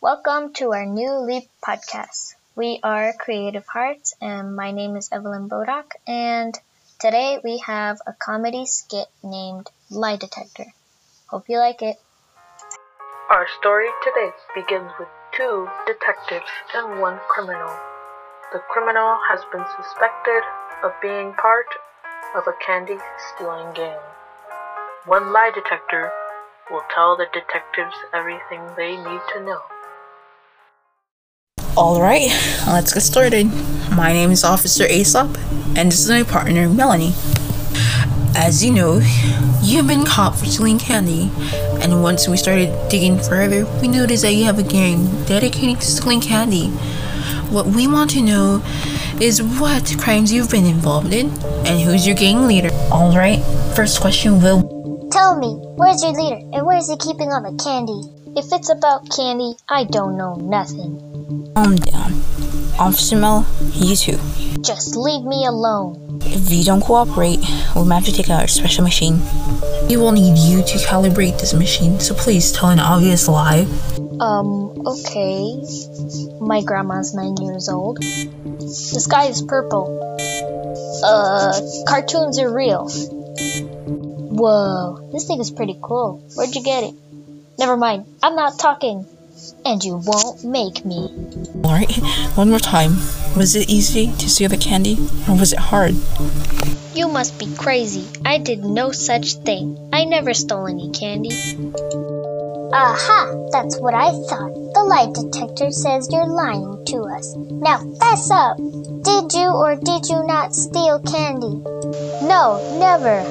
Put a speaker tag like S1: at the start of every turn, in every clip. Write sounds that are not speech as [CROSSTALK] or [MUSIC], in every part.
S1: Welcome to our new Leap podcast. We are Creative Hearts, and my name is Evelyn Bodock, and today we have a comedy skit named Lie Detector. Hope you like it.
S2: Our story today begins with two detectives and one criminal. The criminal has been suspected of being part of a candy stealing gang. One lie detector will tell the detectives everything they need to know.
S3: Alright, let's get started. My name is Officer Aesop, and this is my partner, Melanie. As you know, you've been caught for stealing candy, and once we started digging further, we noticed that you have a gang dedicated to stealing candy. What we want to know is what crimes you've been involved in, and who's your gang leader. Alright, first question will
S1: Tell me, where's your leader, and where's he keeping all the candy? If it's about candy, I don't know nothing.
S3: Calm down. Officer Mel, you too.
S1: Just leave me alone.
S3: If you don't cooperate, we might have to take out our special machine. We will need you to calibrate this machine, so please tell an obvious lie.
S1: Um, okay. My grandma's nine years old. The sky is purple. Uh, cartoons are real. Whoa, this thing is pretty cool. Where'd you get it? Never mind, I'm not talking. And you won't make me.
S3: Alright, one more time. Was it easy to steal the candy, or was it hard?
S1: You must be crazy. I did no such thing. I never stole any candy. Aha! That's what I thought. The lie detector says you're lying to us. Now fess up! Did you or did you not steal candy? No, never.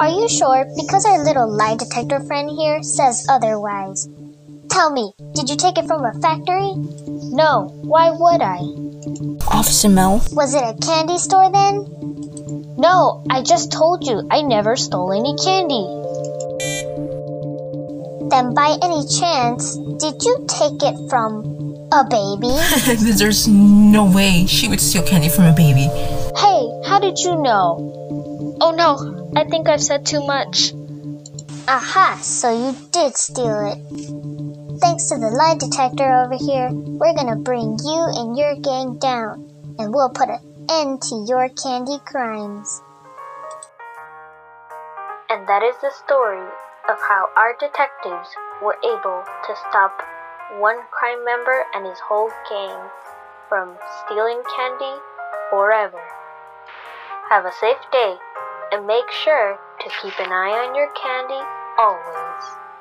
S1: Are you sure? Because our little lie detector friend here says otherwise. Tell me, did you take it from a factory? No, why would I?
S3: Officer Mel,
S1: Was it a candy store then? No, I just told you I never stole any candy. Then by any chance, did you take it from a baby? [LAUGHS]
S3: there's no way she would steal candy from a baby.
S1: hey, how did you know? Oh no, I think I've said too much. Aha, so you did steal it. Thanks to the lie detector over here, we're gonna bring you and your gang down, and we'll put an end to your candy crimes. And that is the story of how our detectives were able to stop one crime member and his whole gang from stealing candy forever. Have a safe day and make sure to keep an eye on your candy always.